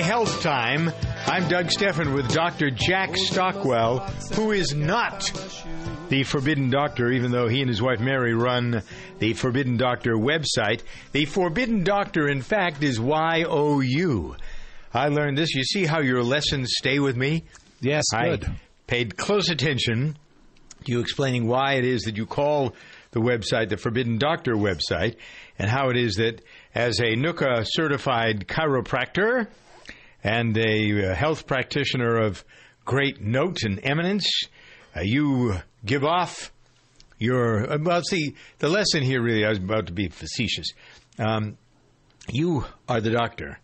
Good Health Time. I'm Doug Steffen with Dr. Jack Stockwell, who is not the Forbidden Doctor, even though he and his wife Mary run the Forbidden Doctor website. The Forbidden Doctor, in fact, is Y-O-U. I learned this. You see how your lessons stay with me? Yes, good. I paid close attention to you explaining why it is that you call the website the Forbidden Doctor website and how it is that as a NUCCA certified chiropractor and a uh, health practitioner of great note and eminence, uh, you give off your. Uh, well, see, the lesson here really, I was about to be facetious. Um, you are the doctor.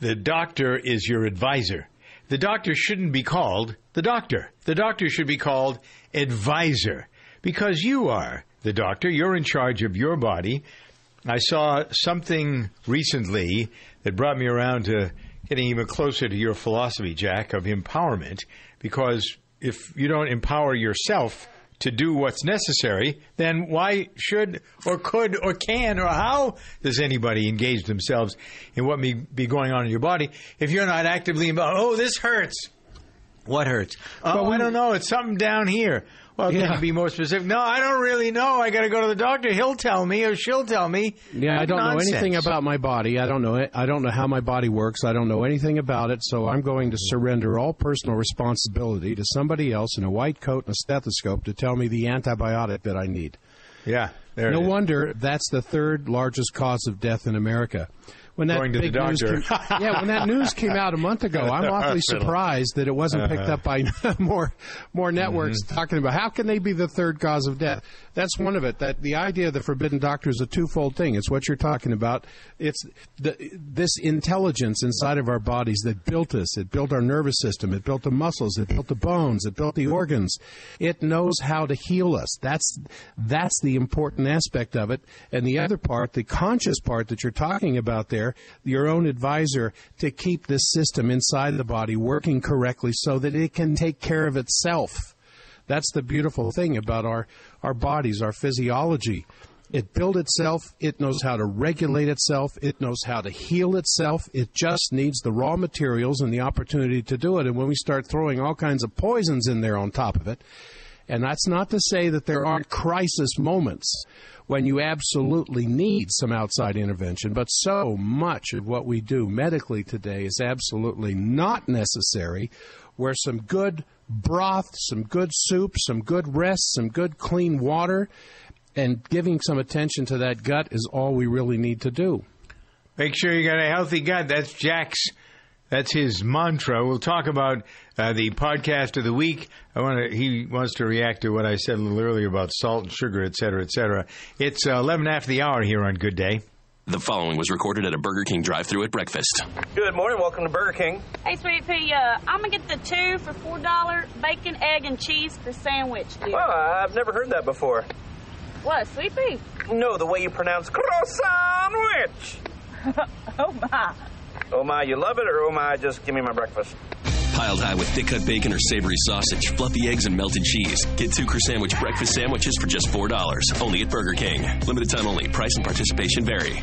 The doctor is your advisor. The doctor shouldn't be called the doctor. The doctor should be called advisor because you are the doctor. You're in charge of your body. I saw something recently that brought me around to getting even closer to your philosophy, Jack, of empowerment. Because if you don't empower yourself to do what's necessary, then why should or could or can or how does anybody engage themselves in what may be going on in your body if you're not actively involved? Oh, this hurts. What hurts? Oh, well, we, I don't know. It's something down here. Well, can yeah. you be more specific? No, I don't really know. I got to go to the doctor. He'll tell me, or she'll tell me. Yeah, I don't Nonsense. know anything about my body. I don't know it. I don't know how my body works. I don't know anything about it. So I'm going to surrender all personal responsibility to somebody else in a white coat and a stethoscope to tell me the antibiotic that I need. Yeah. no wonder that's the third largest cause of death in America when that going to the doctor. Came, yeah, when that news came out a month ago, I'm awfully surprised that it wasn't picked up by more more networks mm-hmm. talking about how can they be the third cause of death. That's one of it. That the idea of the forbidden doctor is a twofold thing. It's what you're talking about. It's the, this intelligence inside of our bodies that built us. It built our nervous system. It built the muscles. It built the bones. It built the organs. It knows how to heal us. That's that's the important aspect of it. And the other part, the conscious part that you're talking about there, your own advisor to keep this system inside the body working correctly so that it can take care of itself. That's the beautiful thing about our, our bodies, our physiology. It builds itself. It knows how to regulate itself. It knows how to heal itself. It just needs the raw materials and the opportunity to do it. And when we start throwing all kinds of poisons in there on top of it, and that's not to say that there aren't crisis moments when you absolutely need some outside intervention, but so much of what we do medically today is absolutely not necessary, where some good broth, some good soup, some good rest, some good clean water, and giving some attention to that gut is all we really need to do. Make sure you got a healthy gut. That's Jack's. That's his mantra. We'll talk about uh, the podcast of the week. I want to. He wants to react to what I said a little earlier about salt and sugar, et cetera, et cetera. It's uh, eleven after the hour here on Good Day. The following was recorded at a Burger King drive-through at breakfast. Good morning. Welcome to Burger King. Hey, Sweet Pea, uh, I'm going to get the two for $4 bacon, egg, and cheese for sandwich. Dear. Well, I've never heard that before. What, Sweet Pea? No, the way you pronounce croissant oh, my. Oh, my, you love it, or oh, my, just give me my breakfast? Piled high with thick cut bacon or savory sausage, fluffy eggs, and melted cheese. Get two Sandwich breakfast sandwiches for just $4. Only at Burger King. Limited time only. Price and participation vary.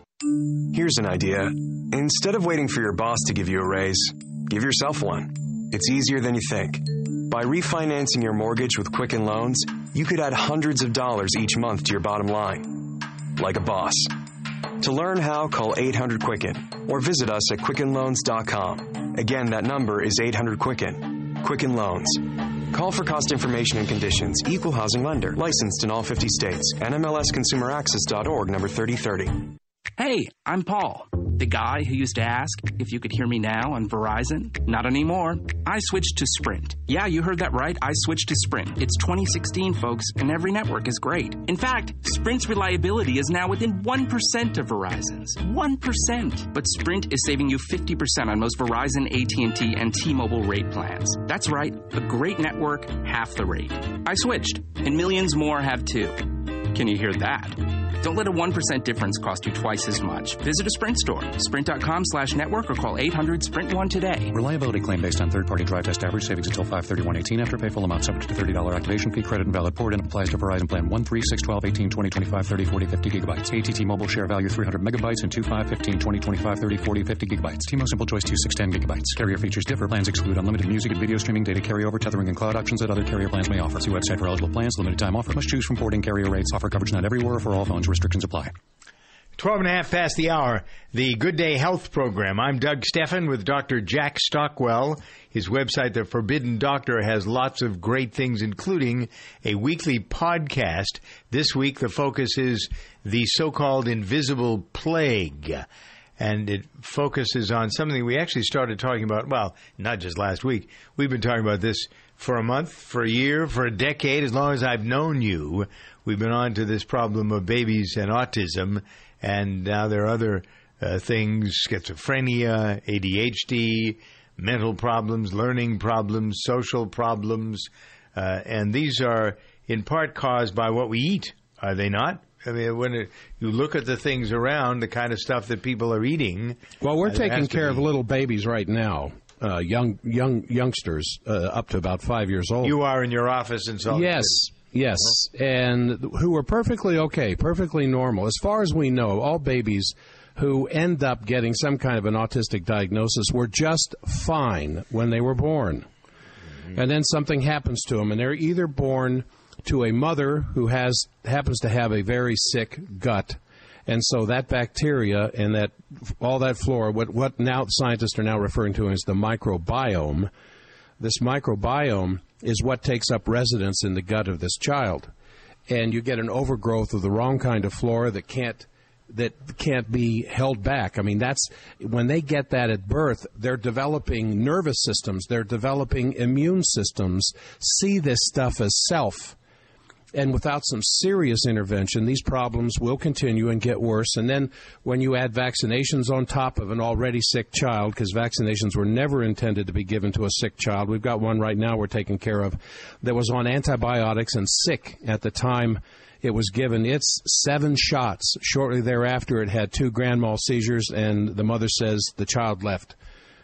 Here's an idea. Instead of waiting for your boss to give you a raise, give yourself one. It's easier than you think. By refinancing your mortgage with Quicken Loans, you could add hundreds of dollars each month to your bottom line. Like a boss. To learn how, call 800 Quicken or visit us at QuickenLoans.com. Again, that number is 800 Quicken. Quicken Loans. Call for cost information and conditions. Equal housing lender. Licensed in all 50 states. NMLSConsumerAccess.org number 3030. Hey, I'm Paul. The guy who used to ask if you could hear me now on Verizon? Not anymore. I switched to Sprint. Yeah, you heard that right. I switched to Sprint. It's 2016, folks, and every network is great. In fact, Sprint's reliability is now within 1% of Verizon's. 1%. But Sprint is saving you 50% on most Verizon, AT&T, and T-Mobile rate plans. That's right. A great network, half the rate. I switched, and millions more have too. Can you hear that? Don't let a 1% difference cost you twice as much. Visit a Sprint store, sprint.com slash network, or call 800-SPRINT1 today. Reliability claim based on third-party drive test average savings until 531.18 after pay full amount subject to $30 activation fee credit and valid port and applies to Verizon plan 1, 3, 6, 12, 18, 20, 25, 30, 40, 50 gigabytes. ATT mobile share value 300 megabytes and 2, 5, 15, 20, 25, 30, 40, 50 gigabytes. T-Mobile Simple Choice 2, 6, 10 gigabytes. Carrier features differ. Plans exclude unlimited music and video streaming, data carryover, tethering, and cloud options that other carrier plans may offer. See website for eligible plans. Limited time offer. Must choose from porting carrier rates. Offer coverage not everywhere or for all phones. Restrictions apply. 12 and a half past the hour, the Good Day Health Program. I'm Doug Steffen with Dr. Jack Stockwell. His website, The Forbidden Doctor, has lots of great things, including a weekly podcast. This week, the focus is the so-called invisible plague. And it focuses on something we actually started talking about, well, not just last week. We've been talking about this for a month, for a year, for a decade, as long as I've known you. We've been on to this problem of babies and autism and now there are other uh, things schizophrenia, ADHD, mental problems, learning problems, social problems, uh, and these are in part caused by what we eat, are they not? I mean, when it, you look at the things around, the kind of stuff that people are eating. Well, we're uh, taking care of little babies right now. Uh, young young youngsters uh, up to about five years old. You are in your office in Salt Yes, yes, and who are perfectly okay, perfectly normal. As far as we know, all babies who end up getting some kind of an autistic diagnosis were just fine when they were born. And then something happens to them, and they're either born to a mother who has happens to have a very sick gut. And so that bacteria and that all that flora, what, what now scientists are now referring to as the microbiome, this microbiome is what takes up residence in the gut of this child. And you get an overgrowth of the wrong kind of flora that can't that can't be held back. I mean, that's when they get that at birth, they're developing nervous systems, they're developing immune systems, see this stuff as self. And without some serious intervention, these problems will continue and get worse. And then when you add vaccinations on top of an already sick child, because vaccinations were never intended to be given to a sick child, we've got one right now we're taking care of that was on antibiotics and sick at the time it was given its seven shots. Shortly thereafter, it had two grand mal seizures, and the mother says the child left.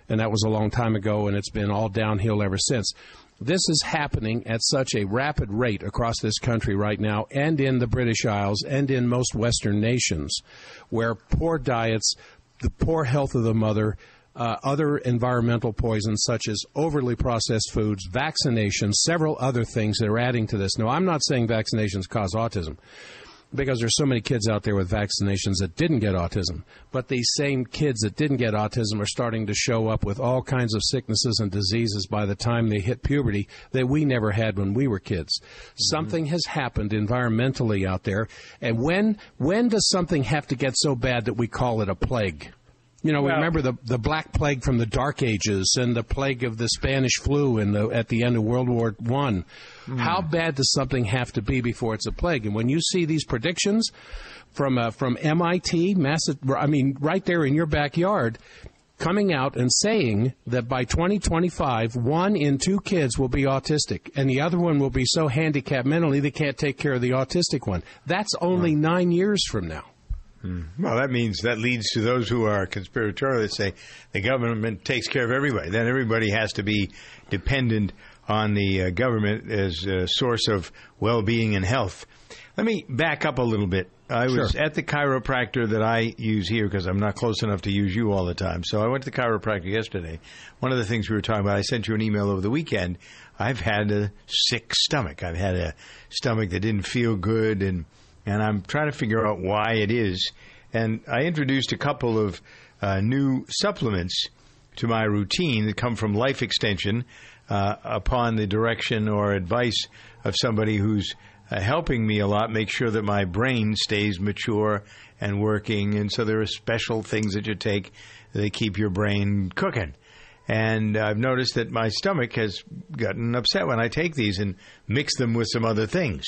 And that was a long time ago, and it's been all downhill ever since. This is happening at such a rapid rate across this country right now, and in the British Isles, and in most Western nations, where poor diets, the poor health of the mother, uh, other environmental poisons such as overly processed foods, vaccinations, several other things that are adding to this. Now, I'm not saying vaccinations cause autism because there's so many kids out there with vaccinations that didn't get autism. But these same kids that didn't get autism are starting to show up with all kinds of sicknesses and diseases by the time they hit puberty that we never had when we were kids. Mm-hmm. Something has happened environmentally out there. And when when does something have to get so bad that we call it a plague? You know, we Well- remember the the Black Plague from the Dark Ages and the plague of the Spanish flu in the, at the end of World War One. How bad does something have to be before it's a plague? And when you see these predictions from uh, from MIT, Massa, I mean, right there in your backyard, coming out and saying that by 2025, one in two kids will be autistic, and the other one will be so handicapped mentally they can't take care of the autistic one. That's only nine years from now. Well, that means that leads to those who are conspiratorial that say the government takes care of everybody. Then everybody has to be dependent on the uh, government as a source of well-being and health. Let me back up a little bit. I was at the chiropractor that I use here because I'm not close enough to use you all the time. So I went to the chiropractor yesterday. One of the things we were talking about, I sent you an email over the weekend. I've had a sick stomach. I've had a stomach that didn't feel good, and and I'm trying to figure out why it is. And I introduced a couple of uh, new supplements to my routine that come from Life Extension uh, upon the direction or advice of somebody who's uh, helping me a lot make sure that my brain stays mature and working. And so there are special things that you take that keep your brain cooking. And I've noticed that my stomach has gotten upset when I take these and mix them with some other things.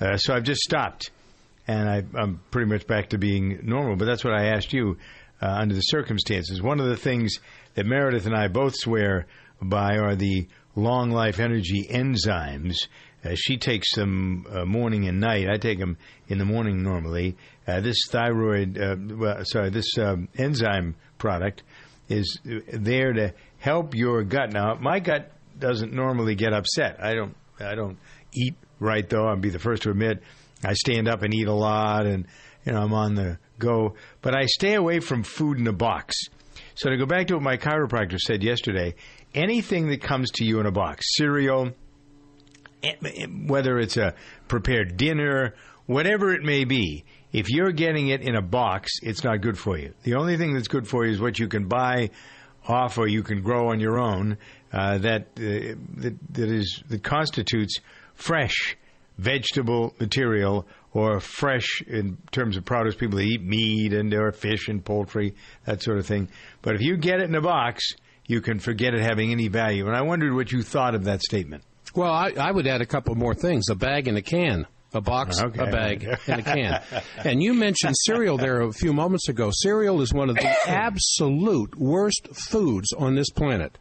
Uh, so I've just stopped. And I, I'm pretty much back to being normal. But that's what I asked you uh, under the circumstances. One of the things that Meredith and I both swear by are the long life energy enzymes. Uh, she takes them uh, morning and night. I take them in the morning normally. Uh, this thyroid, uh, well, sorry, this um, enzyme product is there to help your gut. Now, my gut doesn't normally get upset. I don't. I don't eat right though. I'll be the first to admit. I stand up and eat a lot, and you know I'm on the go. But I stay away from food in a box. So to go back to what my chiropractor said yesterday, anything that comes to you in a box, cereal, eh, whether it's a prepared dinner, whatever it may be, if you're getting it in a box, it's not good for you. The only thing that's good for you is what you can buy off or you can grow on your own uh, that, uh, that that is that constitutes fresh vegetable material or fresh in terms of produce. People eat meat and or fish and poultry, that sort of thing. But if you get it in a box, you can forget it having any value. And I wondered what you thought of that statement. Well, I, I would add a couple more things: a bag and a can. A box, Okay. a bag, and a can. And you mentioned cereal there a few moments ago. Cereal is one of the absolute worst foods on this planet.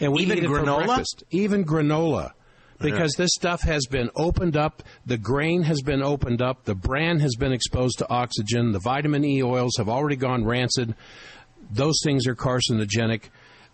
And we Even eat it for granola? breakfast. Even granola. Because this stuff has been opened up, the grain has been opened up, the bran has been exposed to oxygen, the vitamin E oils have already gone rancid. Those things are carcinogenic.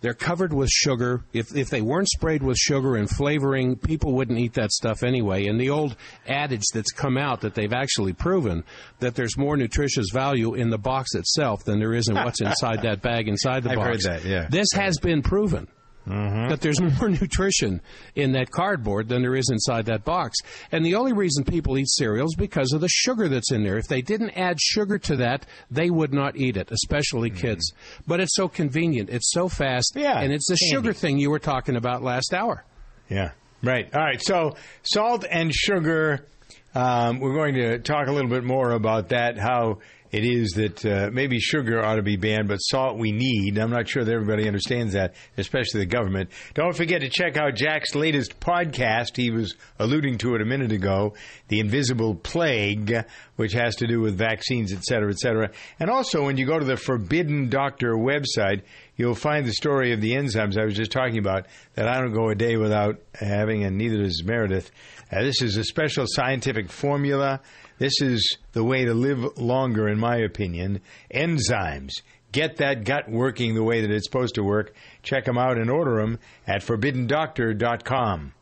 They're covered with sugar. If if they weren't sprayed with sugar and flavoring, people wouldn't eat that stuff anyway. And the old adage that's come out that they've actually proven that there's more nutritious value in the box itself than there is in what's inside that bag inside the I've heard box. that, yeah. This has been proven. Mm-hmm. That there's more nutrition in that cardboard than there is inside that box. And the only reason people eat cereal is because of the sugar that's in there. If they didn't add sugar to that, they would not eat it, especially kids. But it's so convenient, it's so fast, Mm-hmm. Yeah, and it's the handy. sugar thing you were talking about last hour. Yeah, right. All right. So salt and sugar. Um, we're going to talk a little bit more about that. How it is that uh, maybe sugar ought to be banned, but salt we need. I'm not sure that everybody understands that, especially the government. Don't forget to check out Jack's latest podcast. He was alluding to it a minute ago, "The Invisible Plague," which has to do with vaccines, et cetera, et cetera. And also, when you go to the Forbidden Doctor website, you'll find the story of the enzymes I was just talking about that I don't go a day without having, and neither does Meredith. This is a special scientific formula. This is the way to live longer, in my opinion. Enzymes. Get that gut working the way that it's supposed to work. Check them out and order them at forbiddendoctor.com.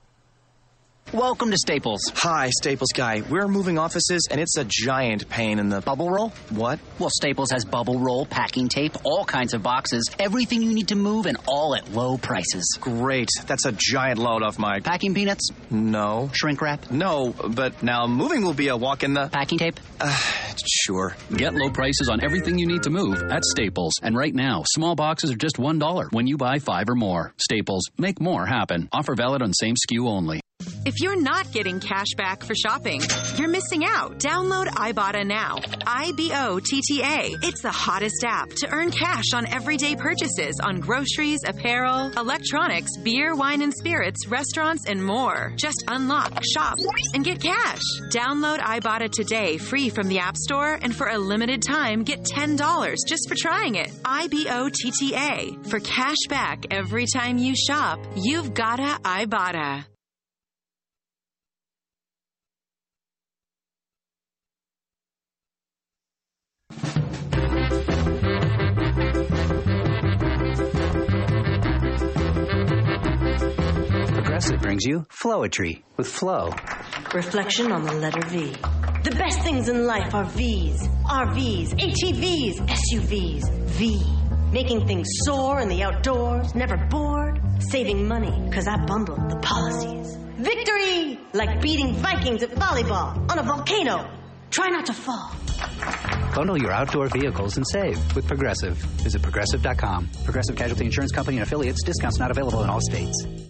Welcome to Staples. Hi, Staples guy. We're moving offices, and it's a giant pain in the Bubble roll? What? Well, Staples has bubble roll, packing tape, all kinds of boxes, everything you need to move, and all at low prices. Great. That's a giant load off my. Packing peanuts? No. Shrink wrap? No, but now moving will be a walk in the. Packing tape? Uh, sure. Get low prices on everything you need to move at Staples. And right now, small boxes are just $1 when you buy five or more. Staples, make more happen. Offer valid on same SKU only. If you're not getting cash back for shopping, you're missing out. Download Ibotta now. I B O T T A. It's the hottest app to earn cash on everyday purchases on groceries, apparel, electronics, beer, wine and spirits, restaurants, and more. Just unlock, shop, and get cash. Download Ibotta today, free from the App Store, and for a limited time, get $10 just for trying it. I B O T T A. For cash back every time you shop, you've gotta Ibotta. Progressive brings you Flowetry with Flow. Reflection on the letter V. The best things in life are V's. RVs, ATVs, SUVs. V. Making things soar in the outdoors, never bored. Saving money, cause I bundled the policies. Victory! Like beating Vikings at volleyball on a volcano. Try not to fall. Bundle your outdoor vehicles and save with Progressive. Visit progressive.com. Progressive Casualty Insurance Company and affiliates. Discounts not available in all states.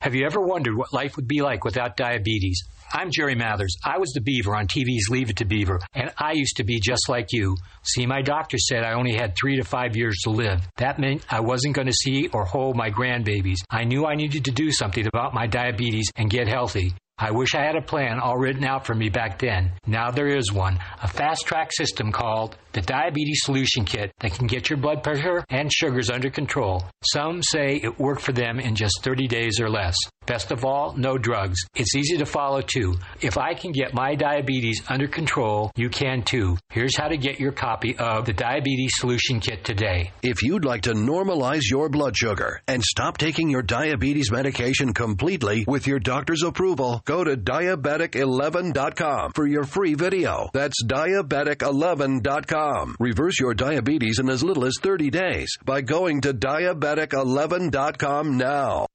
Have you ever wondered what life would be like without diabetes? I'm Jerry Mathers. I was the Beaver on TV's Leave It to Beaver, and I used to be just like you. See, my doctor said I only had three to five years to live. That meant I wasn't going to see or hold my grandbabies. I knew I needed to do something about my diabetes and get healthy. I wish I had a plan all written out for me back then. Now there is one a fast track system called the Diabetes Solution Kit that can get your blood pressure and sugars under control. Some say it worked for them in just 30 days or less. Best of all, no drugs. It's easy to follow too. If I can get my diabetes under control, you can too. Here's how to get your copy of the Diabetes Solution Kit today. If you'd like to normalize your blood sugar and stop taking your diabetes medication completely with your doctor's approval, go to diabetic11.com for your free video. That's diabetic11.com. Reverse your diabetes in as little as 30 days by going to diabetic11.com now.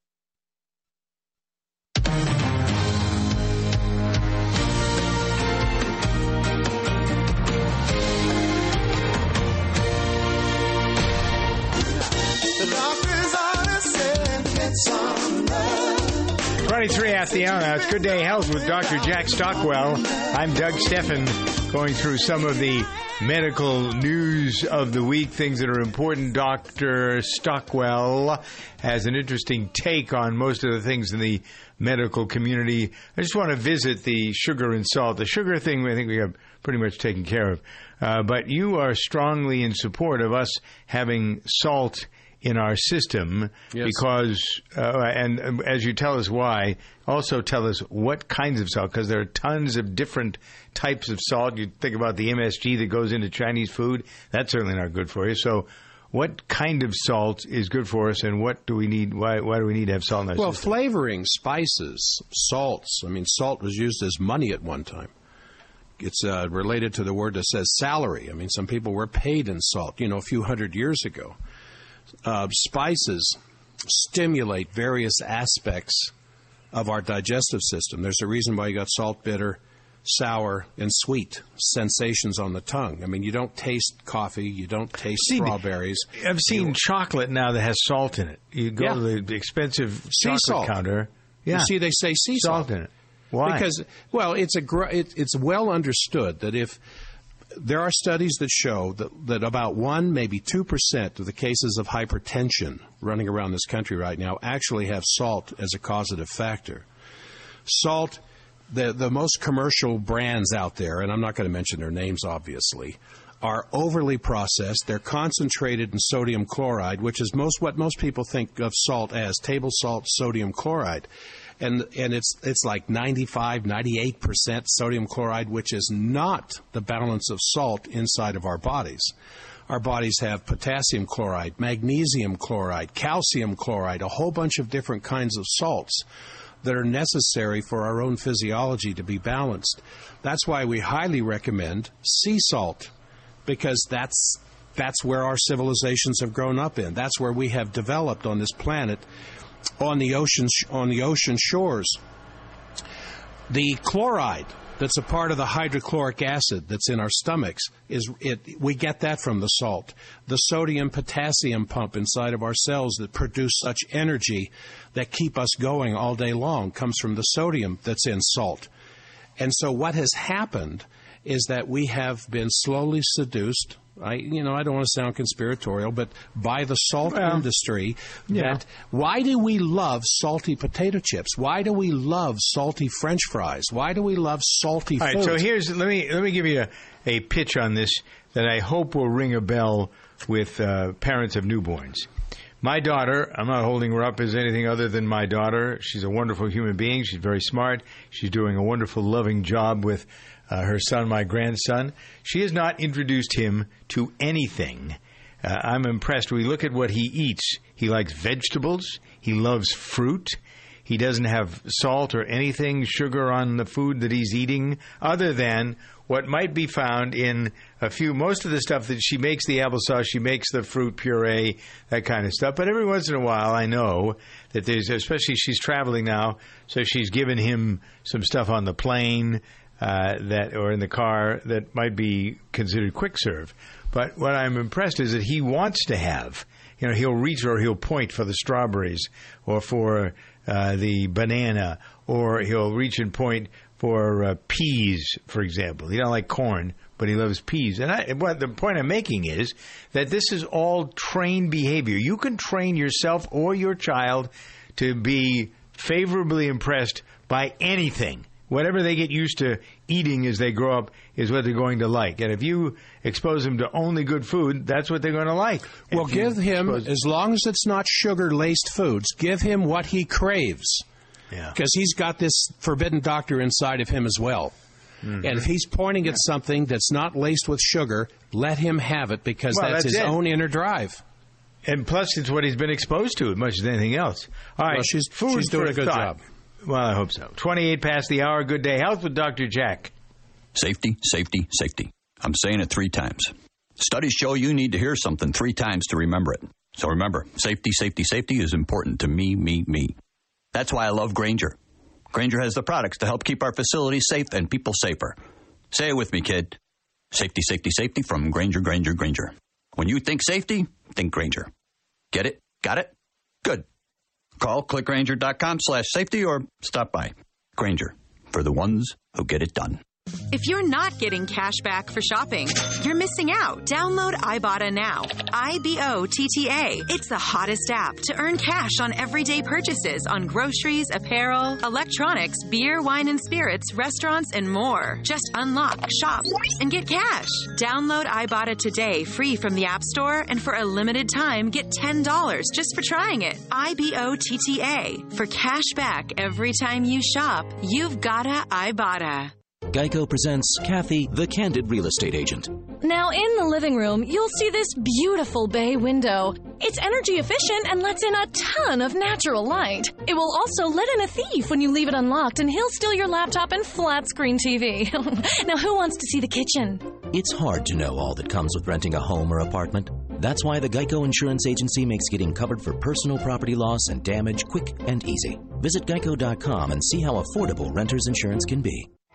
Twenty-three after the hour. It's Good Day Health with Dr. Jack Stockwell. I'm Doug Steffen, going through some of the medical news of the week, things that are important. Dr. Stockwell has an interesting take on most of the things in the medical community. I just want to visit the sugar and salt. The sugar thing, I think we have pretty much taken care of. Uh, but you are strongly in support of us having salt in our system Yes. because, uh, and um, as you tell us why, also tell us what kinds of salt, because there are tons of different types of salt. You think about the MSG that goes into Chinese food, that's certainly not good for you. So, what kind of salt is good for us, and what do we need? Why, why do we need to have salt in our Well, system? flavoring, spices, salts. I mean, salt was used as money at one time. It's uh, related to the word that says salary. I mean, some people were paid in salt, you know, a few hundred years ago. Uh, spices stimulate various aspects of our digestive system. There's a reason why you got salt, bitter, sour, and sweet sensations on the tongue. I mean, you don't taste coffee, you don't taste See, strawberries. I've seen chocolate now that has salt in it. You go Yeah. to the expensive Sea salt. counter. You Yeah, see, they say sea salt in it. Why? Because well, it's a gr- it, it's well understood that if there are studies that show that, that about one, maybe two percent of the cases of hypertension running around this country right now actually have salt as a causative factor. Salt, the the most commercial brands out there, and I'm not going to mention their names, obviously, are overly processed. They're concentrated in sodium chloride, which is most what most people think of salt as table salt, sodium chloride. And, and it's it's like 95, 98 percent sodium chloride, which is not the balance of salt inside of our bodies. Our bodies have potassium chloride, magnesium chloride, calcium chloride, a whole bunch of different kinds of salts that are necessary for our own physiology to be balanced. That's why we highly recommend sea salt because that's that's where our civilizations have grown up in. That's where we have developed on this planet on the ocean on the ocean shores. The chloride that's a part of the hydrochloric acid that's in our stomachs is it we get that from the salt. The sodium potassium pump inside of our cells that produce such energy that keep us going all day long comes from the sodium that's in salt. And so what has happened is that we have been slowly seduced. I, you know, I don't want to sound conspiratorial, but by the salt Well, industry, yeah. that why do we love salty potato chips? Why do we love salty French fries? Why do we love salty All right, so here's let me let me give you a, a pitch on this that I hope will ring a bell with uh, parents of newborns. My daughter, I'm not holding her up as anything other than my daughter. She's a wonderful human being. She's very smart. She's doing a wonderful, loving job with uh, her son, my grandson. She has not introduced him to anything. Uh, I'm impressed. We look at what he eats. He likes vegetables. He loves fruit. he doesn't have salt or anything, sugar on the food that he's eating, other than what might be found in a few. Most of the stuff that she makes the applesauce, she makes the fruit puree, that kind of stuff. But every once in a while, I know that there's, especially she's traveling now, so she's given him some stuff on the plane uh, that or in the car that might be considered quick serve. But what I'm impressed is that he wants to have. You know, he'll reach or he'll point for the strawberries or for uh, the banana, or he'll reach and point for uh, peas, for example. He don't like corn, but he loves peas. And I, what the point I'm making is that this is all trained behavior. You can train yourself or your child to be favorably impressed by anything. Whatever they get used to eating as they grow up is what they're going to like. And if you expose them to only good food, that's what they're going to like. Well, give him, expose- as long as it's not sugar laced foods, give him what he craves. Yeah. Because he's got this forbidden doctor inside of him as well. Mm-hmm. And if he's pointing at something that's not laced with sugar, let him have it because Well, that's, that's his it. own inner drive. And plus, it's what he's been exposed to as much as anything else. All right, Well, she's- food she's doing a good thought. job. Well, I hope so. 28 past the hour. Good day. Health with Dr. Jack. Safety, safety, safety. I'm saying it three times. Studies show you need to hear something three times to remember it. So remember, safety, safety, safety is important to me, me, me. That's why I love Grainger. Grainger has the products to help keep our facilities safe and people safer. Say it with me, kid. Safety, safety, safety from Grainger, Grainger, Grainger. When you think safety, think Grainger. Get it? Got it? Good. Call click grainger.com slash safety or stop by. Grainger, for the ones who get it done. If you're not getting cash back for shopping, you're missing out. Download Ibotta now. I B O T T A. It's the hottest app to earn cash on everyday purchases on groceries, apparel, electronics, beer, wine and spirits, restaurants, and more. Just unlock, shop, and get cash. Download Ibotta today, free from the App Store, and for a limited time, get $10 just for trying it. I B O T T A. For cash back every time you shop, you've gotta Ibotta. Geico presents Kathy, the Candid Real Estate Agent. Now, in the living room, you'll see this beautiful bay window. It's energy efficient and lets in a ton of natural light. It will also let in a thief when you leave it unlocked, and he'll steal your laptop and flat screen TV. now, who wants to see the kitchen? It's hard to know all that comes with renting a home or apartment. That's why the Geico Insurance Agency makes getting covered for personal property loss and damage quick and easy. Visit geico.com and see how affordable renter's insurance can be.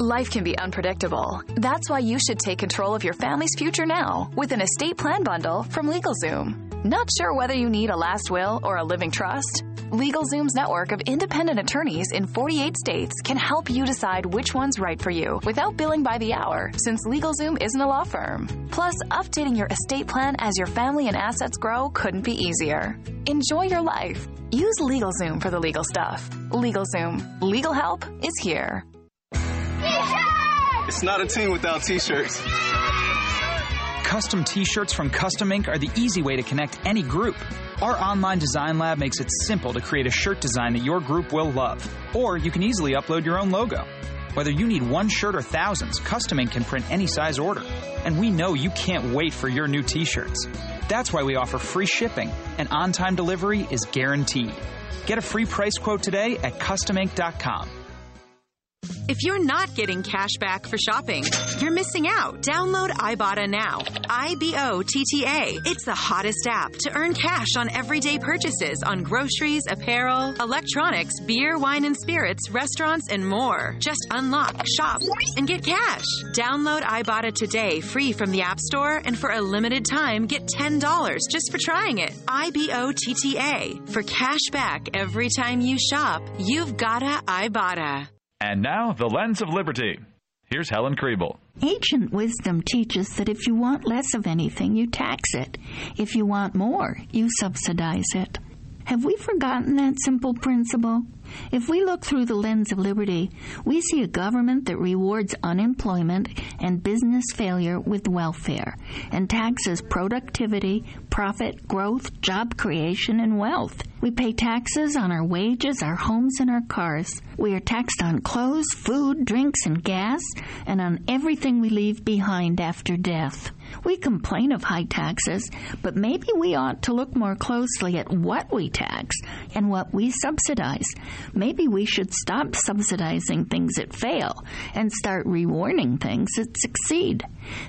Life can be unpredictable. That's why you should take control of your family's future now with an estate plan bundle from LegalZoom. Not sure whether you need a last will or a living trust? LegalZoom's network of independent attorneys in 48 states can help you decide which one's right for you without billing by the hour, since LegalZoom isn't a law firm. Plus, updating your estate plan as your family and assets grow couldn't be easier. Enjoy your life. Use LegalZoom for the legal stuff. LegalZoom. Legal help is here. It's not a team without t-shirts. Custom t shirts from Custom Ink are the easy way to connect any group. Our online design lab makes it simple to create a shirt design that your group will love. Or you can easily upload your own logo. Whether you need one shirt or thousands, Custom Ink can print any size order. And we know you can't wait for your new t shirts. That's why we offer free shipping, and on time delivery is guaranteed. Get a free price quote today at customink.com. If you're not getting cash back for shopping, you're missing out. Download Ibotta now. I B O T T A. It's the hottest app to earn cash on everyday purchases on groceries, apparel, electronics, beer, wine and spirits, restaurants, and more. Just unlock, shop, and get cash. Download Ibotta today free from the App Store and for a limited time get $10 just for trying it. I B O T T A. For cash back every time you shop, you've gotta Ibotta. And now, the lens of liberty. Here's Helen Krieble. Ancient wisdom teaches that if you want less of anything, you tax it. If you want more, you subsidize it. Have we forgotten that simple principle? If we look through the lens of liberty, we see a government that rewards unemployment and business failure with welfare and taxes productivity, profit, growth, job creation, and wealth. We pay taxes on our wages, our homes, and our cars. We are taxed on clothes, food, drinks, and gas, and on everything we leave behind after death. We complain of high taxes, but maybe we ought to look more closely at what we tax and what we subsidize. Maybe we should stop subsidizing things that fail and start rewarding things that succeed.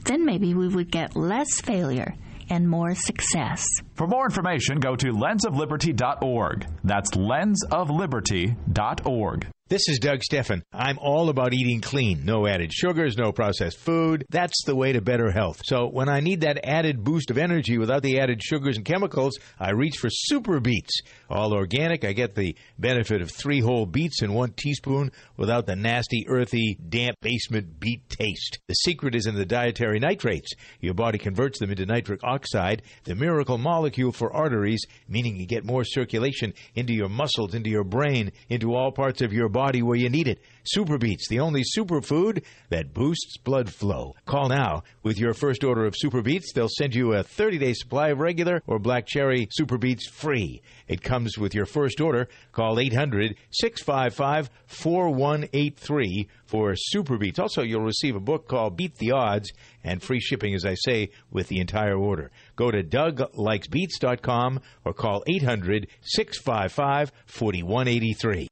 Then maybe we would get less failure and more success. For more information, go to lensofliberty.org. That's lensofliberty.org. This is Doug Steffen. I'm all about eating clean. No added sugars, no processed food. That's the way to better health. So when I need that added boost of energy without the added sugars and chemicals, I reach for Super Beets. All organic, I get the benefit of three whole beets in one teaspoon without the nasty, earthy, damp basement beet taste. The secret is in the dietary nitrates. Your body converts them into nitric oxide, the miracle molecule for arteries, meaning you get more circulation into your muscles, into your brain, into all parts of your body body where you need it. Superbeets, the only superfood that boosts blood flow. Call now. With your first order of Superbeets, they'll send you a 30-day supply of regular or black cherry Superbeets free. It comes with your first order. Call 800-655-4183 for Superbeets. Also, you'll receive a book called Beat the Odds and free shipping, as I say, with the entire order. Go to DougLikesBeets.com or call 800 655 4183.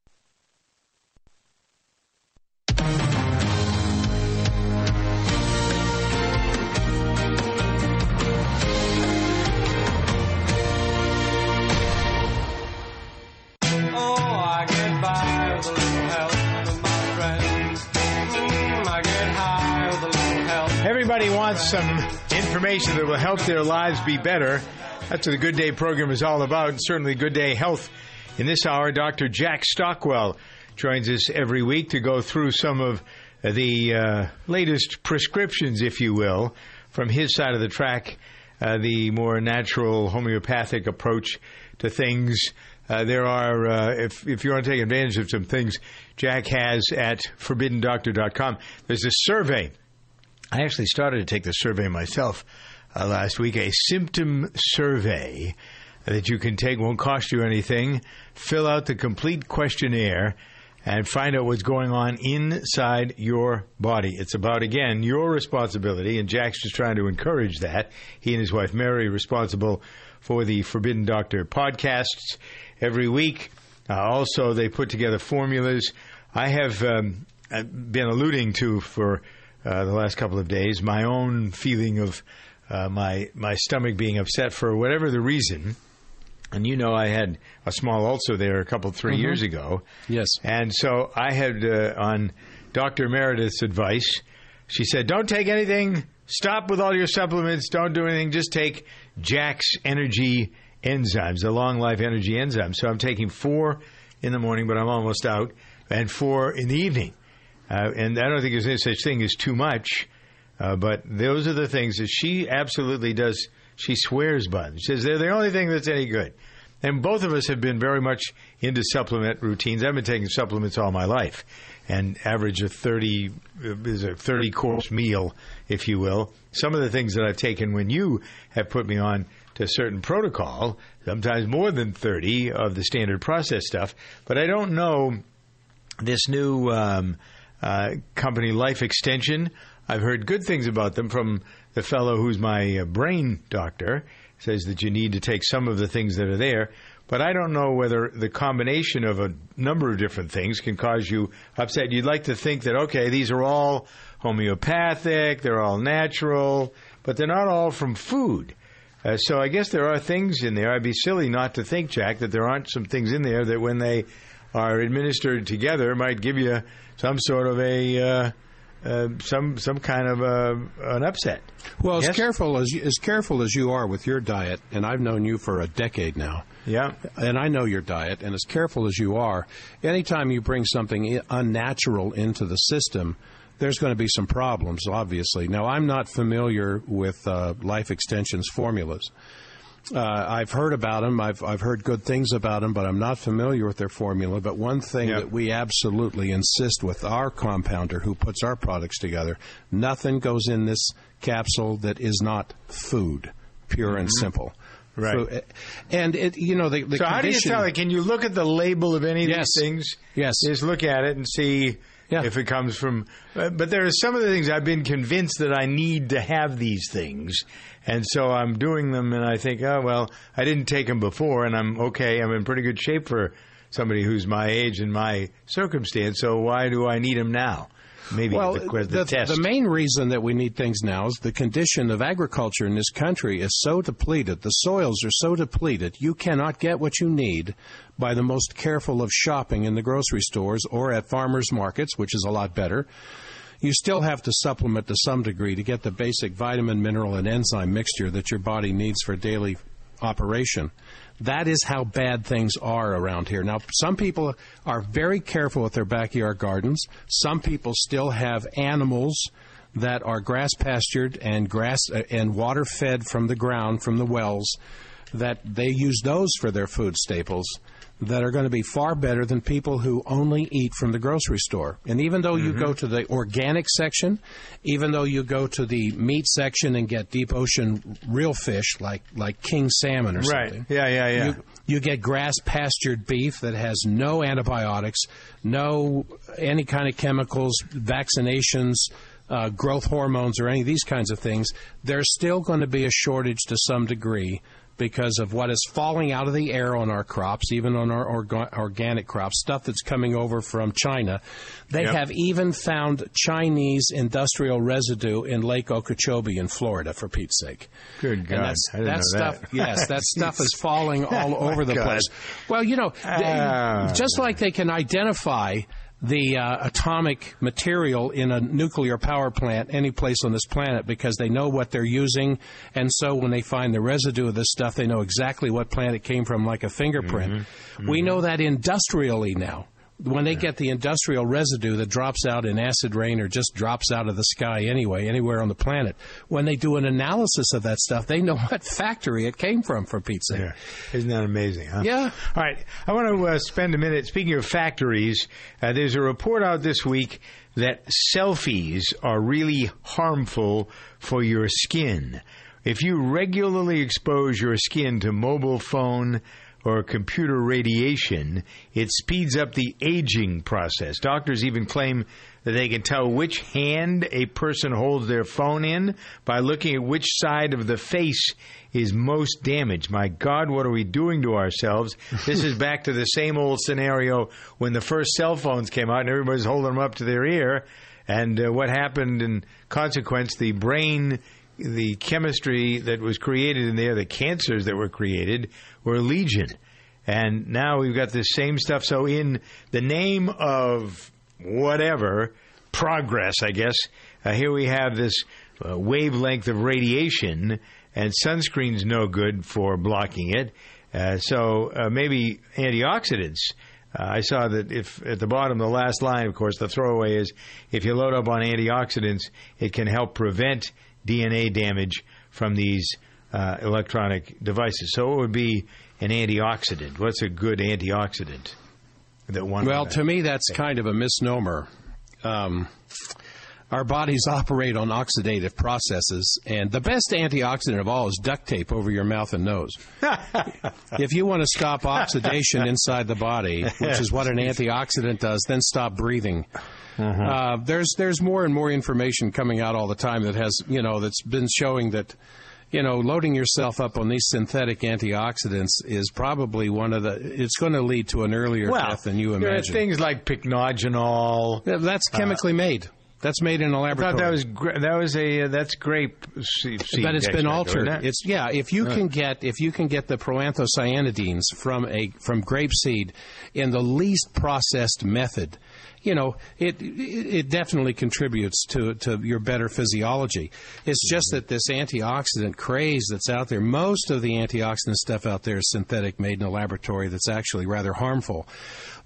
have some information that will help their lives be better. That's what the Good Day program is all about, and certainly Good Day Health. In this hour, Dr. Jack Stockwell joins us every week to go through some of the uh, latest prescriptions, if you will, from his side of the track, uh, the more natural homeopathic approach to things. Uh, there are, uh, if, if you want to take advantage of some things Jack has at forbiddendoctor.com, there's a survey I actually started to take the survey myself uh, last week, a symptom survey that you can take, won't cost you anything. Fill out the complete questionnaire and find out what's going on inside your body. It's about, again, your responsibility, and Jack's just trying to encourage that. He and his wife Mary responsible for the Forbidden Doctor podcasts every week. Uh, also, they put together formulas. I have um, been alluding to for uh, the last couple of days my own feeling of uh, my my stomach being upset for whatever the reason. And you know, I had a small ulcer there a couple, 3 Mhm. years ago. Yes. And so I had, uh, on Dr. Meredith's advice, she said, don't take anything, stop with all your supplements, don't do anything, just take Jack's Energy enzymes, the long life energy enzymes. So I'm taking four in the morning, but I'm almost out, and four in the evening. Uh, and I don't think there's any such thing as too much, uh, but those are the things that she absolutely does. She swears by them. She says they're the only thing that's any good. And both of us have been very much into supplement routines. I've been taking supplements all my life, and average of thirty is a thirty course meal, if you will. Some of the things that I've taken when you have put me on to a certain protocol, sometimes more than thirty of the standard process stuff. But I don't know this new um, uh, company, Life Extension. I've heard good things about them from the fellow who's my uh, brain doctor, says that you need to take some of the things that are there. But I don't know whether the combination of a number of different things can cause you upset. You'd like to think that, okay, these are all homeopathic, they're all natural, but they're not all from food. Uh, so I guess there are things in there. I'd be silly not to think, Jack, that there aren't some things in there that when they are administered together might give you some sort of a uh, uh, some some kind of uh, an upset. Well, Yes? as careful as as careful as you are with your diet, and I've known you for a decade now. Yeah. And I know your diet, and as careful as you are, anytime you bring something unnatural into the system, there's going to be some problems, obviously. Now, I'm not familiar with uh, Life Extension's formulas. Uh, I've heard about them. I've I've heard good things about them, but I'm not familiar with their formula. But one thing that we absolutely insist with our compounder who puts our products together: nothing goes in this capsule that is not food, pure and Mhm. simple. Right. Fu- and it, you know, the, the so how do you tell it? Can you look at the label of any of Yes. these things? Yes. Just look at it and see if it comes from. But there are some of the things I've been convinced that I need to have these things, and so I'm doing them, and I think, oh well, I didn't take them before, and I'm okay. I'm in pretty good shape for somebody who's my age and my circumstance. So why do I need them now? Maybe well, the, the, the, test. the main reason that we need things now is the condition of agriculture in this country is so depleted. The soils are so depleted. You cannot get what you need by the most careful of shopping in the grocery stores or at farmers markets, which is a lot better. You still have to supplement to some degree to get the basic vitamin, mineral, and enzyme mixture that your body needs for daily operation. That is how bad things are around here. Now, some people are very careful with their backyard gardens. Some people still have animals that are grass pastured and grass uh, and water fed from the ground from the wells that they use those for their food staples that are going to be far better than people who only eat from the grocery store. And even though you go to the organic section, even though you go to the meat section and get deep ocean real fish like like king salmon or Right. something. Yeah, yeah, yeah. You, you get grass pastured beef that has no antibiotics, no any kind of chemicals, vaccinations, uh, growth hormones, or any of these kinds of things. There's still going to be a shortage to some degree because of what is falling out of the air on our crops, even on our orga- organic crops, stuff that's coming over from China. They Yep. have even found Chinese industrial residue in Lake Okeechobee in Florida, for Pete's sake. Good God, And that's, I didn't that know that. stuff, yes, that stuff is falling all Oh, over the God. place. Well, you know, they- Ah. just like they can identify the uh, atomic material in a nuclear power plant any place on this planet because they know what they're using, and so when they find the residue of this stuff, they know exactly what plant it came from, like a fingerprint. Mm-hmm. We know that industrially now. When they get the industrial residue that drops out in acid rain or just drops out of the sky anyway, anywhere on the planet, when they do an analysis of that stuff, they know what factory it came from, for Pete's sake. Yeah. Isn't that amazing, huh? Yeah. All right. I want to uh, spend a minute. Speaking of factories, uh, there's a report out this week that selfies are really harmful for your skin. If you regularly expose your skin to mobile phone or computer radiation, it speeds up the aging process. Doctors even claim that they can tell which hand a person holds their phone in by looking at which side of the face is most damaged. My God, what are we doing to ourselves? This is back to the same old scenario when the first cell phones came out and everybody's holding them up to their ear. And uh, what happened in consequence, the brain, the chemistry that was created in there, the cancers that were created were legion. And now we've got this same stuff. So, in the name of whatever progress, I guess, uh, here we have this uh, wavelength of radiation, and sunscreen's no good for blocking it. Uh, so, uh, maybe antioxidants. Uh, I saw that if at the bottom, the last line, of course, the throwaway is if you load up on antioxidants, it can help prevent DNA damage from these uh, electronic devices. So it would be an antioxidant. What's a good antioxidant? That one. Well, to me, that's kind of a misnomer. Um, our bodies operate on oxidative processes, and the best antioxidant of all is duct tape over your mouth and nose. if you want to stop oxidation inside the body, which is what an antioxidant does, then stop breathing. Uh, there's there's more and more information coming out all the time that has you know that's been showing that you know, loading yourself up on these synthetic antioxidants is probably one of the. It's going to lead to an earlier Well, death than you there are imagine. things like pycnogenol. That's chemically made. That's made in a laboratory. thought that was gra- that was a uh, that's grape seed. seed but it's been altered. it? It's yeah. If you Uh. can get if you can get the proanthocyanidines from a from grapeseed in the least processed method, you know it it, it definitely contributes to to your better physiology. It's just that this antioxidant craze that's out there. Most of the antioxidant stuff out there is synthetic, made in a laboratory. That's actually rather harmful.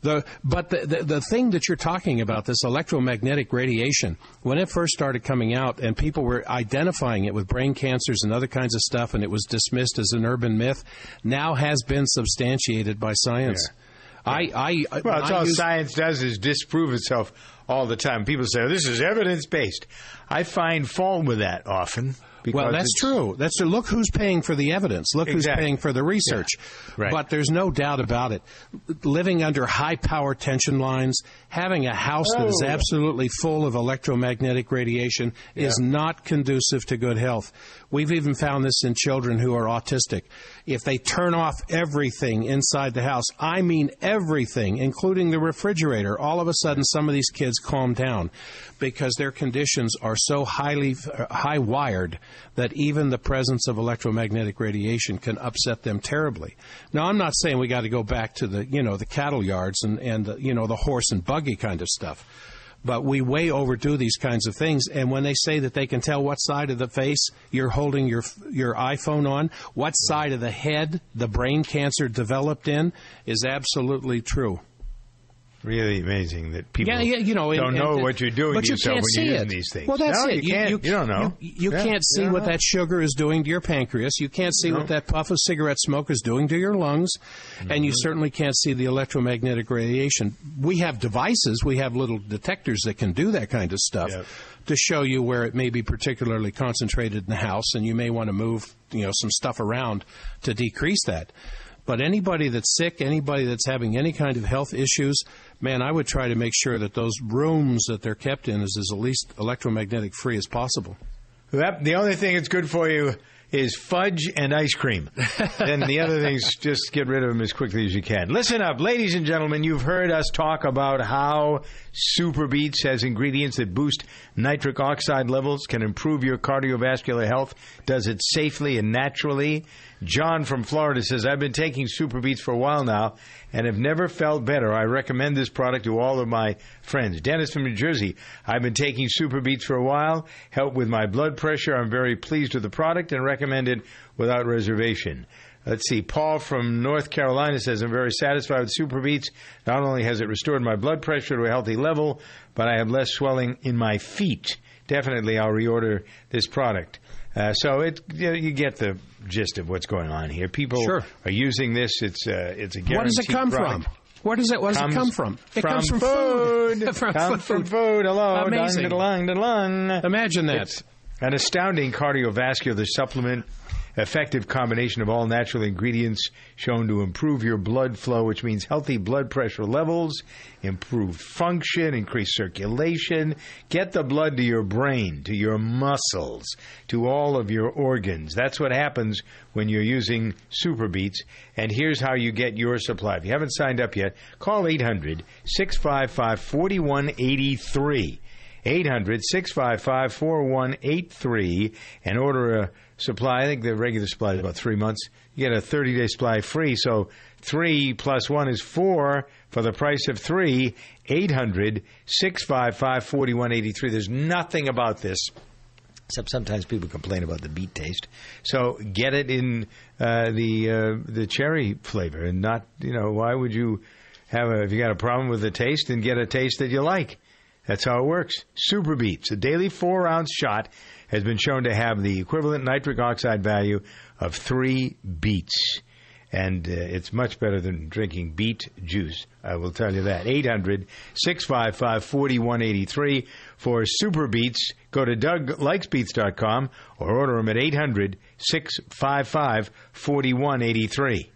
The, but the, the, the thing that you're talking about, this electromagnetic radiation, when it first started coming out and people were identifying it with brain cancers and other kinds of stuff, and it was dismissed as an urban myth, now has been substantiated by science. I, I, Well, it's I all use- science does is disprove itself all the time. People say "Oh, this is evidence based. I find fault with that often. Because Well, that's true. That's. Look who's paying for the evidence. Look who's paying for the research. Right. But there's no doubt about it. Living under high power tension lines, having a house that is Oh. absolutely full of electromagnetic radiation is not conducive to good health. We've even found this in children who are autistic. If they turn off everything inside the house, I mean everything, including the refrigerator, all of a sudden some of these kids calm down because their conditions are so highly high wired that even the presence of electromagnetic radiation can upset them terribly. Now, I'm not saying we got to go back to the you know the cattle yards and and you know the horse and buggy kind of stuff. But we way overdo these kinds of things, and when they say that they can tell what side of the face you're holding your your iPhone on, what side of the head the brain cancer developed in, is absolutely true. Really amazing that people yeah, yeah, you know, don't and- know and- what you're doing but to you yourself can't when see you're using it. these things. Well, that's no, it. You, can't. You, don't know. You, you Yeah, can't see you what know. that sugar is doing to your pancreas. You can't see No. what that puff of cigarette smoke is doing to your lungs, and Mm-hmm. you certainly can't see the electromagnetic radiation. We have devices. We have little detectors that can do that kind of stuff. To show you where it may be particularly concentrated in the house, and you may want to move, you know, some stuff around to decrease that. But anybody that's sick, anybody that's having any kind of health issues, man, I would try to make sure that those rooms that they're kept in is as least electromagnetic free as possible. That, the only thing that's good for you is fudge and ice cream. then the other things, just get rid of them as quickly as you can. Listen up, ladies and gentlemen. You've heard us talk about how SuperBeets has ingredients that boost nitric oxide levels, can improve your cardiovascular health, does it safely and naturally. John from Florida says, I've been taking SuperBeets for a while now and have never felt better. I recommend this product to all of my friends. Dennis from New Jersey, I've been taking SuperBeets for a while, help with my blood pressure. I'm very pleased with the product and recommend it without reservation. Let's see. Paul from North Carolina says, I'm very satisfied with SuperBeets. Not only has it restored my blood pressure to a healthy level, but I have less swelling in my feet. Definitely, I'll reorder this product. Uh, so it you, know, you get the gist of what's going on here. People Sure. are using this. It's uh, it's a Where guaranteed does it come product. from? Where does it? Where does it come from? It from comes from food. from Comes from food. Hello. Amazing. Dun, dun, dun, dun. Imagine that. It's an astounding cardiovascular supplement, effective combination of all natural ingredients shown to improve your blood flow, which means healthy blood pressure levels, improved function, increased circulation, get the blood to your brain, to your muscles, to all of your organs. That's what happens when you're using SuperBeets. And here's how you get your supply. If you haven't signed up yet, call 800 655 4183. 800 655 4183 and order a supply. I think the regular supply is about three months. You get a 30 day supply free. So three plus one is four for the price of three. 800 655 4183. There's nothing about this. Except sometimes people complain about the beet taste. So get it in uh, the uh, the cherry flavor, and not you know why would you have a if you got a problem with the taste, then get a taste that you like. That's how it works. SuperBeets, a daily four ounce shot, has been shown to have the equivalent nitric oxide value of three beets. And uh, it's much better than drinking beet juice. I will tell you that. 800 655 4183 for SuperBeets. Go to DougLikesBeets.com or order them at 800 655 4183.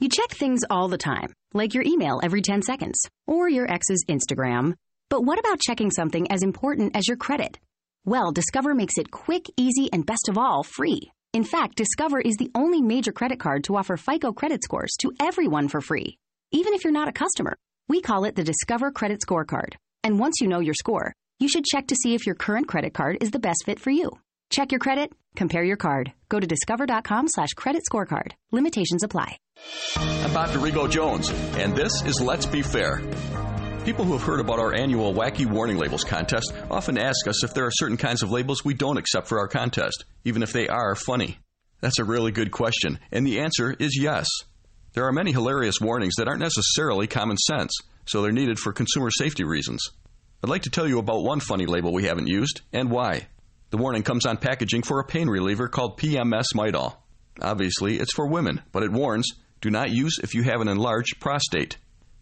You check things all the time, like your email every 10 seconds or your ex's Instagram. But what about checking something as important as your credit? Well, Discover makes it quick, easy, and best of all, free. In fact, Discover is the only major credit card to offer FICO credit scores to everyone for free, even if you're not a customer. We call it the Discover Credit Scorecard. And once you know your score, you should check to see if your current credit card is the best fit for you. Check your credit, compare your card. Go to discover.com slash credit scorecard. Limitations apply. I'm Bob Dorigo Jones, and this is Let's Be Fair. People who have heard about our annual Wacky Warning Labels contest often ask us if there are certain kinds of labels we don't accept for our contest, even if they are funny. That's a really good question, and the answer is yes. There are many hilarious warnings that aren't necessarily common sense, so they're needed for consumer safety reasons. I'd like to tell you about one funny label we haven't used and why. The warning comes on packaging for a pain reliever called PMS Midol. Obviously, it's for women, but it warns do not use if you have an enlarged prostate.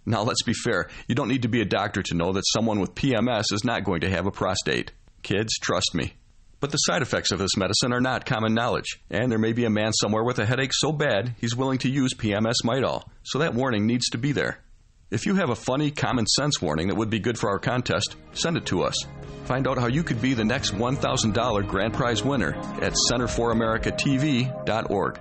Now, let's be fair. You don't need to be a doctor to know that someone with PMS is not going to have a prostate. Kids, trust me. But the side effects of this medicine are not common knowledge, and there may be a man somewhere with a headache so bad he's willing to use PMS Midol, so that warning needs to be there. If you have a funny, common sense warning that would be good for our contest, send it to us. Find out how you could be the next $1,000 grand prize winner at centerforamericatv.org.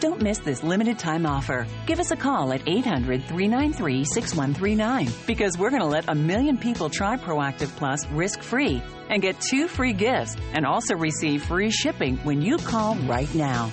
Don't miss this limited time offer. Give us a call at 800 393 6139 because we're going to let a million people try Proactiv Plus risk free and get two free gifts and also receive free shipping when you call right now.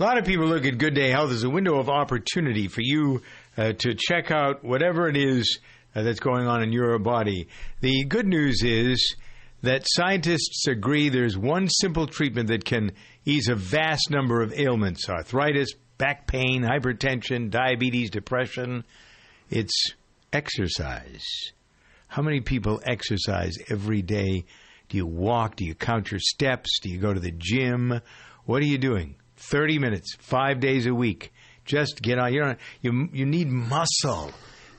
A lot of people look at Good Day Health as a window of opportunity for you uh, to check out whatever it is uh, that's going on in your body. The good news is that scientists agree there's one simple treatment that can ease a vast number of ailments arthritis, back pain, hypertension, diabetes, depression. It's exercise. How many people exercise every day? Do you walk? Do you count your steps? Do you go to the gym? What are you doing? 30 minutes, five days a week. Just get on. You know, you you need muscle.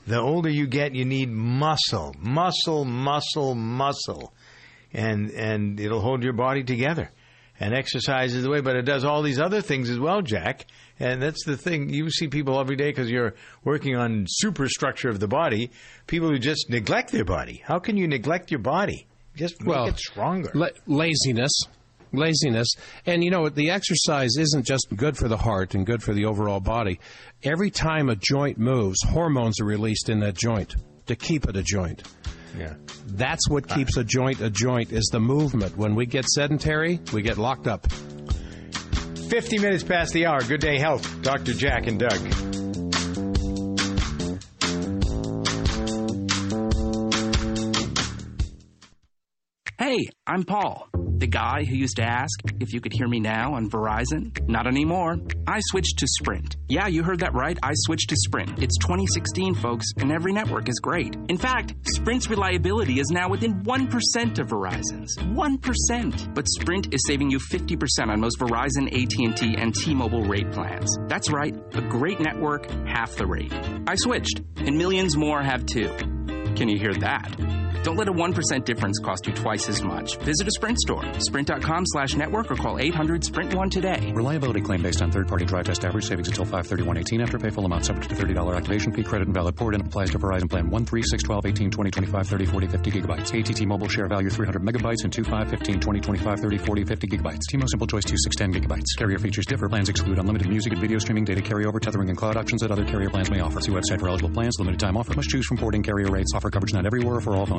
The older you get, you need muscle, muscle, muscle, muscle, and and it'll hold your body together. And exercise is the way, but it does all these other things as well, Jack. And that's the thing. You see people every day because you're working on superstructure of the body. People who just neglect their body. How can you neglect your body? Just make Well, it stronger. La- laziness. Laziness. And you know, the exercise isn't just good for the heart and good for the overall body. Every time a joint moves, hormones are released in that joint to keep it a joint. Yeah. That's what keeps a joint a joint is the movement. When we get sedentary, we get locked up. 50 minutes past the hour. Good Day Health. Dr. Jack and Doug. Hey, I'm Paul, the guy who used to ask if you could hear me now on Verizon. Not anymore. I switched to Sprint. Yeah, you heard that right. I switched to Sprint. It's 2016, folks, and every network is great. In fact, Sprint's reliability is now within 1% of Verizon's. 1%. But Sprint is saving you 50% on most Verizon, AT&T, and T-Mobile rate plans. That's right. A great network, half the rate. I switched, and millions more have too. Can you hear that? Don't let a 1% difference cost you twice as much. Visit a Sprint store, sprint.com slash network, or call 800-SPRINT1 today. Reliability claim based on third-party drive test average savings until 531.18 after pay full amount subject to $30 activation fee credit and valid port and applies to Verizon plan 1, 3, 6, 12, 18, 20, 25, 30, 40, 50 gigabytes. ATT mobile share value 300 megabytes and 2, 5, 15, 20, 25, 30, 40, 50 gigabytes. T-Mo Simple Choice 2, 6, 10 gigabytes. Carrier features differ. Plans exclude unlimited music and video streaming, data carryover, tethering, and cloud options that other carrier plans may offer. See website for eligible plans. Limited time offer. Must choose from porting carrier rates. Offer coverage not everywhere or for all phones.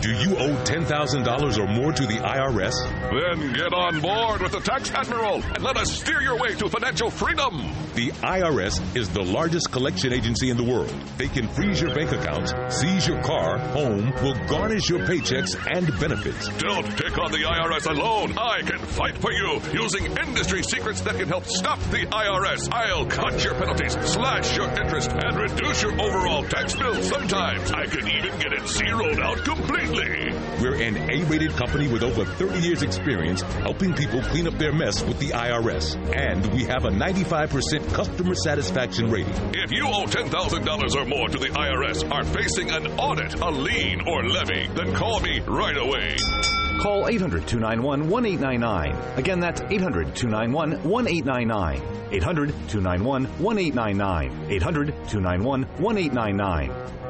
Do you owe $10,000 or more to the IRS? Then get on board with the Tax Admiral and let us steer your way to financial freedom. The IRS is the largest collection agency in the world. They can freeze your bank accounts, seize your car, home, will garnish your paychecks and benefits. Don't take on the IRS alone. I can fight for you using industry secrets that can help stop the IRS. I'll cut your penalties, slash your interest, and reduce your overall tax bill. Sometimes I can even get it zeroed out completely. We're an A-rated company with over 30 years experience helping people clean up their mess with the IRS. And we have a 95% customer satisfaction rating. If you owe $10,000 or more to the IRS, are facing an audit, a lien, or levy, then call me right away. Call 800 291 1899. Again, that's 800 291 1899. 800 291 1899. 800 291 1899.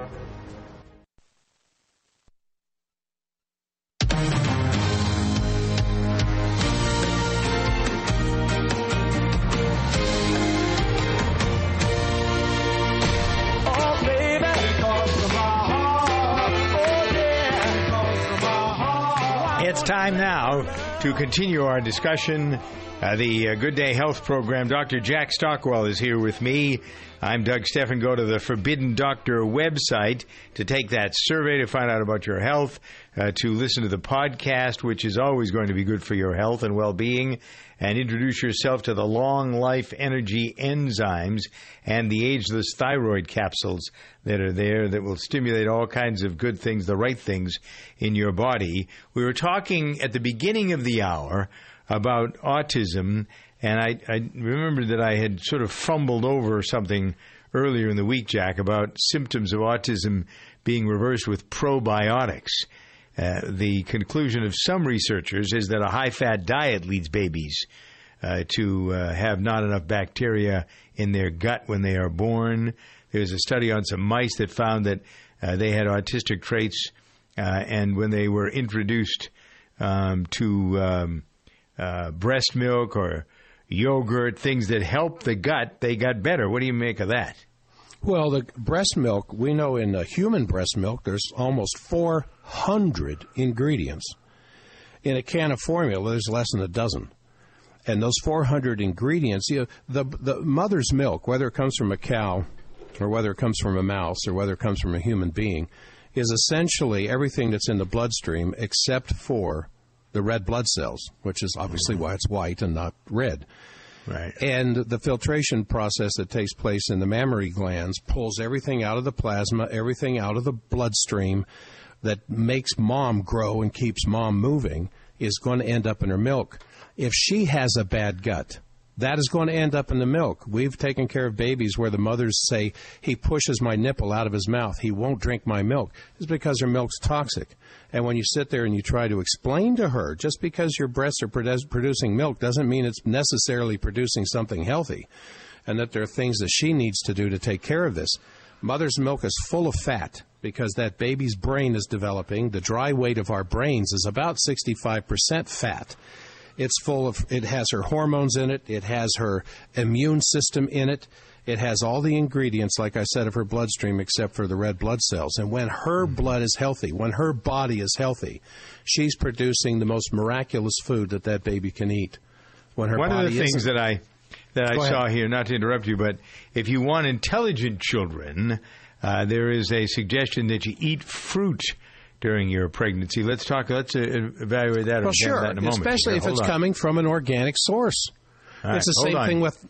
Time now to continue our discussion. Uh, the uh, Good Day Health Program. Dr. Jack Stockwell is here with me. I'm Doug Stephan. Go to the Forbidden Doctor website to take that survey to find out about your health, uh, to listen to the podcast, which is always going to be good for your health and well being, and introduce yourself to the long life energy enzymes and the ageless thyroid capsules that are there that will stimulate all kinds of good things, the right things in your body. We were talking at the beginning of the hour about autism, and I, I remember that I had sort of fumbled over something earlier in the week, Jack, about symptoms of autism being reversed with probiotics. Uh, the conclusion of some researchers is that a high fat diet leads babies uh, to uh, have not enough bacteria in their gut when they are born. There's a study on some mice that found that uh, they had autistic traits, uh, and when they were introduced um, to um, uh, breast milk or yogurt, things that help the gut, they got better. What do you make of that? Well, the breast milk, we know in human breast milk, there's almost 400 ingredients. In a can of formula, there's less than a dozen. And those 400 ingredients, you know, the, the mother's milk, whether it comes from a cow or whether it comes from a mouse or whether it comes from a human being, is essentially everything that's in the bloodstream except for the red blood cells, which is obviously mm-hmm. why it's white and not red. Right. And the filtration process that takes place in the mammary glands pulls everything out of the plasma, everything out of the bloodstream that makes mom grow and keeps mom moving is going to end up in her milk. If she has a bad gut, that is going to end up in the milk. We've taken care of babies where the mothers say, he pushes my nipple out of his mouth. He won't drink my milk. It's because her milk's toxic. And when you sit there and you try to explain to her, just because your breasts are produ- producing milk doesn't mean it's necessarily producing something healthy. And that there are things that she needs to do to take care of this. Mother's milk is full of fat because that baby's brain is developing. The dry weight of our brains is about 65% fat. It's full of, it has her hormones in it, it has her immune system in it, it has all the ingredients, like I said, of her bloodstream except for the red blood cells. And when her blood is healthy, when her body is healthy, she's producing the most miraculous food that that baby can eat. When her One of the things that I that I saw here, not to interrupt you, but if you want intelligent children, uh, there is a suggestion that you eat fruit during your pregnancy. Let's talk. Let's uh, evaluate that. Well, sure, that in a moment. especially if it's on. coming from an organic source. Right, it's the same on. thing with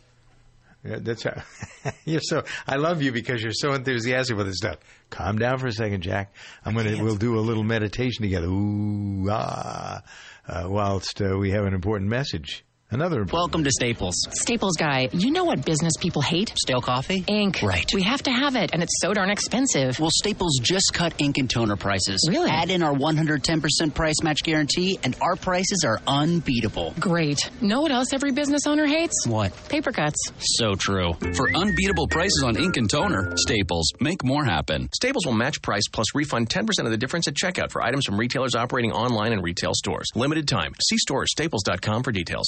Yeah, that's how, you're so. I love you because you're so enthusiastic with this stuff. Calm down for a second, Jack. I'm gonna. We'll do a little meditation together. Ooh ah. Uh, whilst uh, we have an important message. Another. Welcome to Staples. Staples guy, you know what business people hate? Stale coffee? Ink. Right. We have to have it, and it's so darn expensive. Well, Staples just cut ink and toner prices. Really? Add in our 110% price match guarantee, and our prices are unbeatable. Great. Know what else every business owner hates? What? Paper cuts. So true. For unbeatable prices on ink and toner, Staples. Make more happen. Staples will match price plus refund 10% of the difference at checkout for items from retailers operating online and retail stores. Limited time. See store or staples.com for details.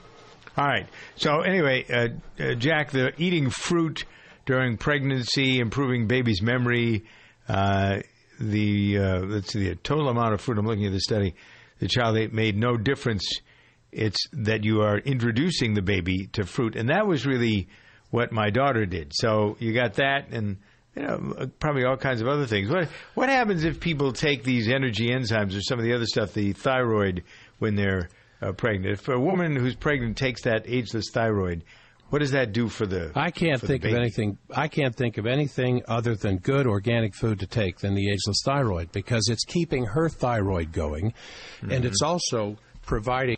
All right. So anyway, uh, uh, Jack, the eating fruit during pregnancy, improving baby's memory, uh, the uh, let's see, the total amount of fruit. I'm looking at the study. The child ate made no difference. It's that you are introducing the baby to fruit, and that was really what my daughter did. So you got that, and you know uh, probably all kinds of other things. What what happens if people take these energy enzymes or some of the other stuff, the thyroid, when they're uh, pregnant? If a woman who's pregnant takes that ageless thyroid, what does that do for the? I can't think of anything. I can't think of anything other than good organic food to take than the ageless thyroid because it's keeping her thyroid going, and Mm-hmm. it's also providing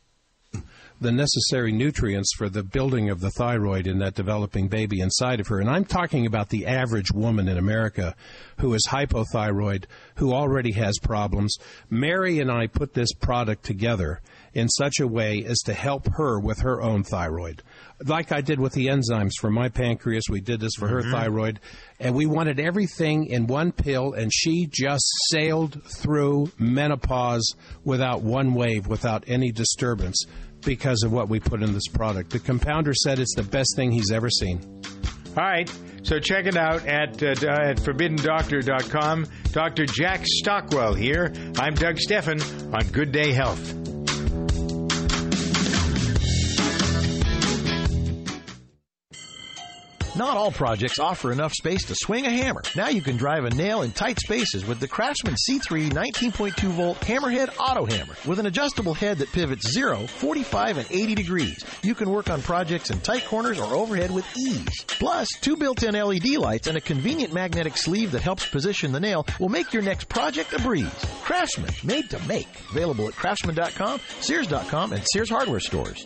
the necessary nutrients for the building of the thyroid in that developing baby inside of her. And I'm talking about the average woman in America who is hypothyroid, who already has problems. Mary and I put this product together in such a way as to help her with her own thyroid. Like I did with the enzymes for my pancreas, we did this for her Mm-hmm. thyroid, and we wanted everything in one pill, and she just sailed through menopause without one wave, without any disturbance because of what we put in this product. The compounder said it's the best thing he's ever seen. All right. So check it out at uh, d- at forbiddendoctor.com. Dr. Jack Stockwell here. I'm Doug Stephan on Good Day Health. Not all projects offer enough space to swing a hammer. Now you can drive a nail in tight spaces with the Craftsman C3 19.2 volt Hammerhead Auto Hammer. With an adjustable head that pivots 0, 45, and 80 degrees, you can work on projects in tight corners or overhead with ease. Plus, two built-in LED lights and a convenient magnetic sleeve that helps position the nail will make your next project a breeze. Craftsman, made to make. Available at craftsman.com, sears.com, and Sears hardware stores.